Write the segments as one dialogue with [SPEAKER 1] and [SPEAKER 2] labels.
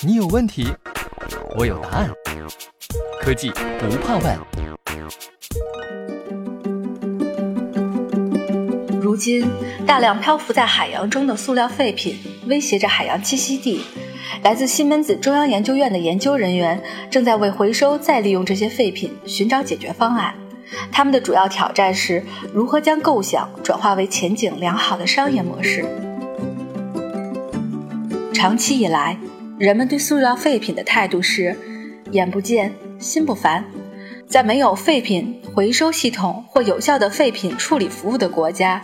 [SPEAKER 1] 你有问题，我有答案。科技不怕问。
[SPEAKER 2] 如今，大量漂浮在海洋中的塑料废品威胁着海洋栖息地。来自西门子中央研究院的研究人员正在为回收再利用这些废品寻找解决方案。他们的主要挑战是如何将构想转化为前景良好的商业模式。长期以来，人们对塑料废品的态度是“眼不见心不烦”。在没有废品回收系统或有效的废品处理服务的国家，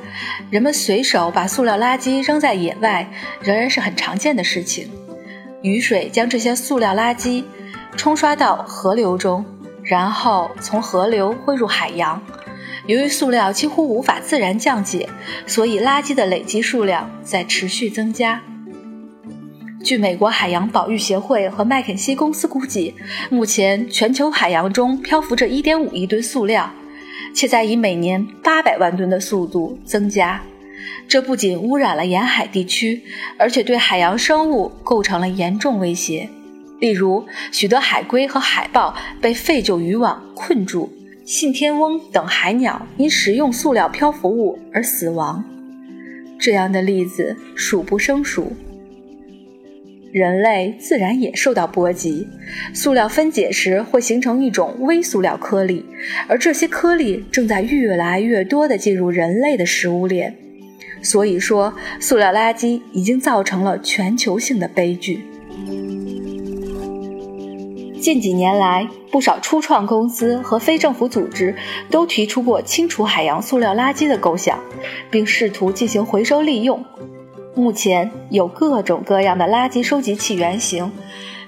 [SPEAKER 2] 人们随手把塑料垃圾扔在野外仍然是很常见的事情。雨水将这些塑料垃圾冲刷到河流中。然后从河流汇入海洋。由于塑料几乎无法自然降解，所以垃圾的累积数量在持续增加。据美国海洋保育协会和麦肯锡公司估计，目前全球海洋中漂浮着1.5亿吨塑料，且在以每年800万吨的速度增加。这不仅污染了沿海地区，而且对海洋生物构成了严重威胁。例如，许多海龟和海豹被废旧渔网困住，信天翁等海鸟因食用塑料漂浮物而死亡。这样的例子数不胜数。人类自然也受到波及，塑料分解时会形成一种微塑料颗粒，而这些颗粒正在越来越多地进入人类的食物链。所以说，塑料垃圾已经造成了全球性的悲剧。近几年来，不少初创公司和非政府组织都提出过清除海洋塑料垃圾的构想，并试图进行回收利用。目前有各种各样的垃圾收集器原型，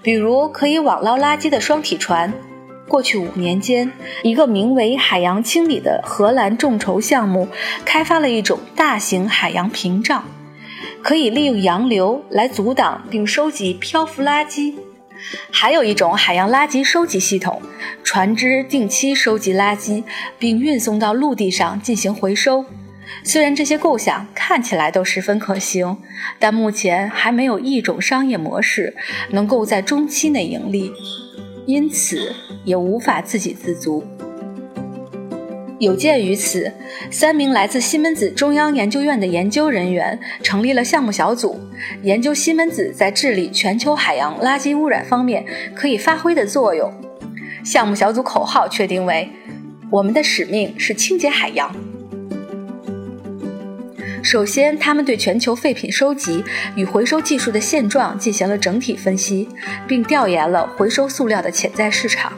[SPEAKER 2] 比如可以网捞垃圾的双体船。过去五年间，一个名为“海洋清理”的荷兰众筹项目开发了一种大型海洋屏障，可以利用洋流来阻挡并收集漂浮垃圾。还有一种海洋垃圾收集系统，船只定期收集垃圾，并运送到陆地上进行回收。虽然这些构想看起来都十分可行，但目前还没有一种商业模式能够在中期内盈利，因此也无法自给自足。有鉴于此，三名来自西门子中央研究院的研究人员成立了项目小组，研究西门子在治理全球海洋垃圾污染方面可以发挥的作用。项目小组口号确定为：“我们的使命是清洁海洋。”首先，他们对全球废品收集与回收技术的现状进行了整体分析，并调研了回收塑料的潜在市场。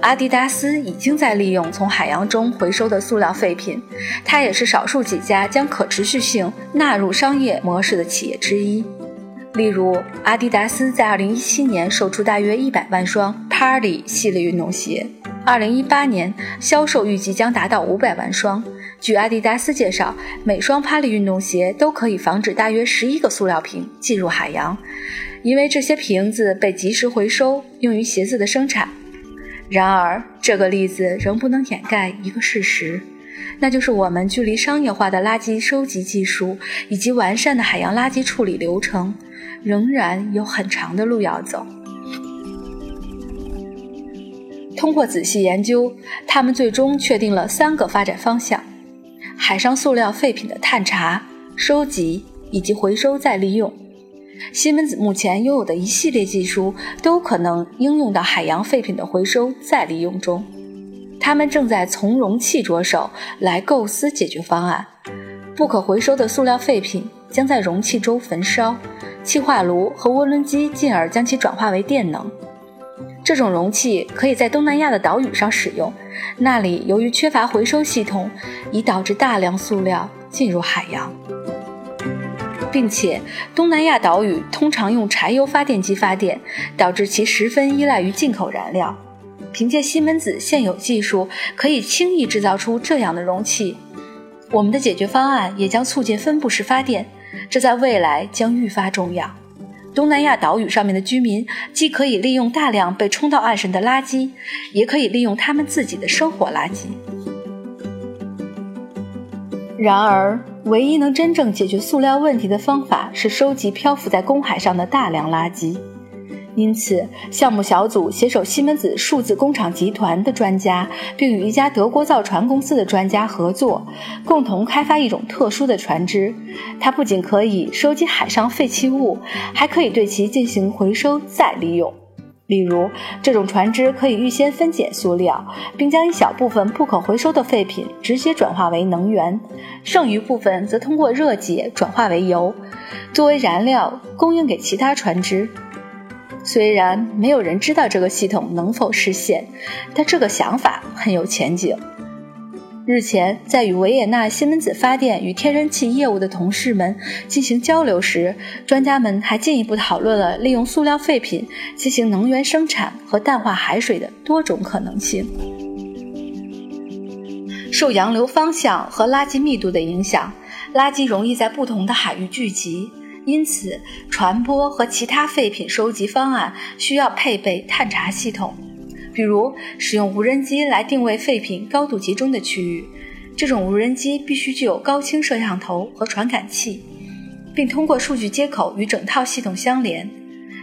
[SPEAKER 2] 阿迪达斯已经在利用从海洋中回收的塑料废品，它也是少数几家将可持续性纳入商业模式的企业之一。例如，阿迪达斯在2017年售出大约100万双 Party 系列运动鞋，2018年销售预计将达到500万双。据阿迪达斯介绍，每双 Party 运动鞋都可以防止大约11个塑料瓶进入海洋，因为这些瓶子被及时回收，用于鞋子的生产。然而，这个例子仍不能掩盖一个事实，那就是我们距离商业化的垃圾收集技术以及完善的海洋垃圾处理流程，仍然有很长的路要走。通过仔细研究，他们最终确定了三个发展方向：海上塑料废品的探查、收集以及回收再利用。西门子目前拥有的一系列技术都可能应用到海洋废品的回收再利用中。他们正在从容器着手来构思解决方案。不可回收的塑料废品将在容器中焚烧，气化炉和涡轮机进而将其转化为电能。这种容器可以在东南亚的岛屿上使用，那里由于缺乏回收系统，已导致大量塑料进入海洋。并且，东南亚岛屿通常用柴油发电机发电，导致其十分依赖于进口燃料。凭借西门子现有技术，可以轻易制造出这样的容器。我们的解决方案也将促进分布式发电，这在未来将愈发重要。东南亚岛屿上面的居民既可以利用大量被冲到岸上的垃圾，也可以利用他们自己的生活垃圾。然而，唯一能真正解决塑料问题的方法是收集漂浮在公海上的大量垃圾。因此，项目小组携手西门子数字工厂集团的专家，并与一家德国造船公司的专家合作，共同开发一种特殊的船只。它不仅可以收集海上废弃物，还可以对其进行回收再利用。例如，这种船只可以预先分解塑料，并将一小部分不可回收的废品直接转化为能源，剩余部分则通过热解转化为油，作为燃料供应给其他船只。虽然没有人知道这个系统能否实现，但这个想法很有前景。日前，在与维也纳西门子发电与天然气业务的同事们进行交流时，专家们还进一步讨论了利用塑料废品进行能源生产和淡化海水的多种可能性。受洋流方向和垃圾密度的影响，垃圾容易在不同的海域聚集。因此，传播和其他废品收集方案需要配备探查系统，比如使用无人机来定位废品高度集中的区域。这种无人机必须具有高清摄像头和传感器，并通过数据接口与整套系统相连。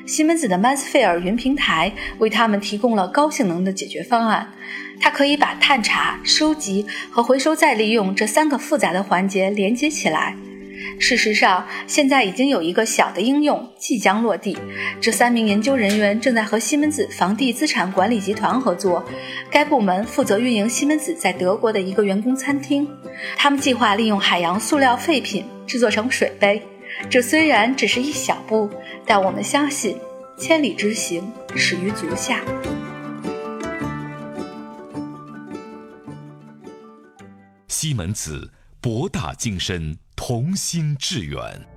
[SPEAKER 2] 西门子的 Massfire 云平台为他们提供了高性能的解决方案，它可以把探查、收集和回收再利用这三个复杂的环节连接起来。事实上，现在已经有一个小的应用即将落地。这三名研究人员正在和西门子房地资产管理集团合作，该部门负责运营西门子在德国的一个员工餐厅。他们计划利用海洋塑料废品制作成水杯。这虽然只是一小步，但我们相信，千里之行，始于足下。
[SPEAKER 3] 西门子，博大精深。同心致远。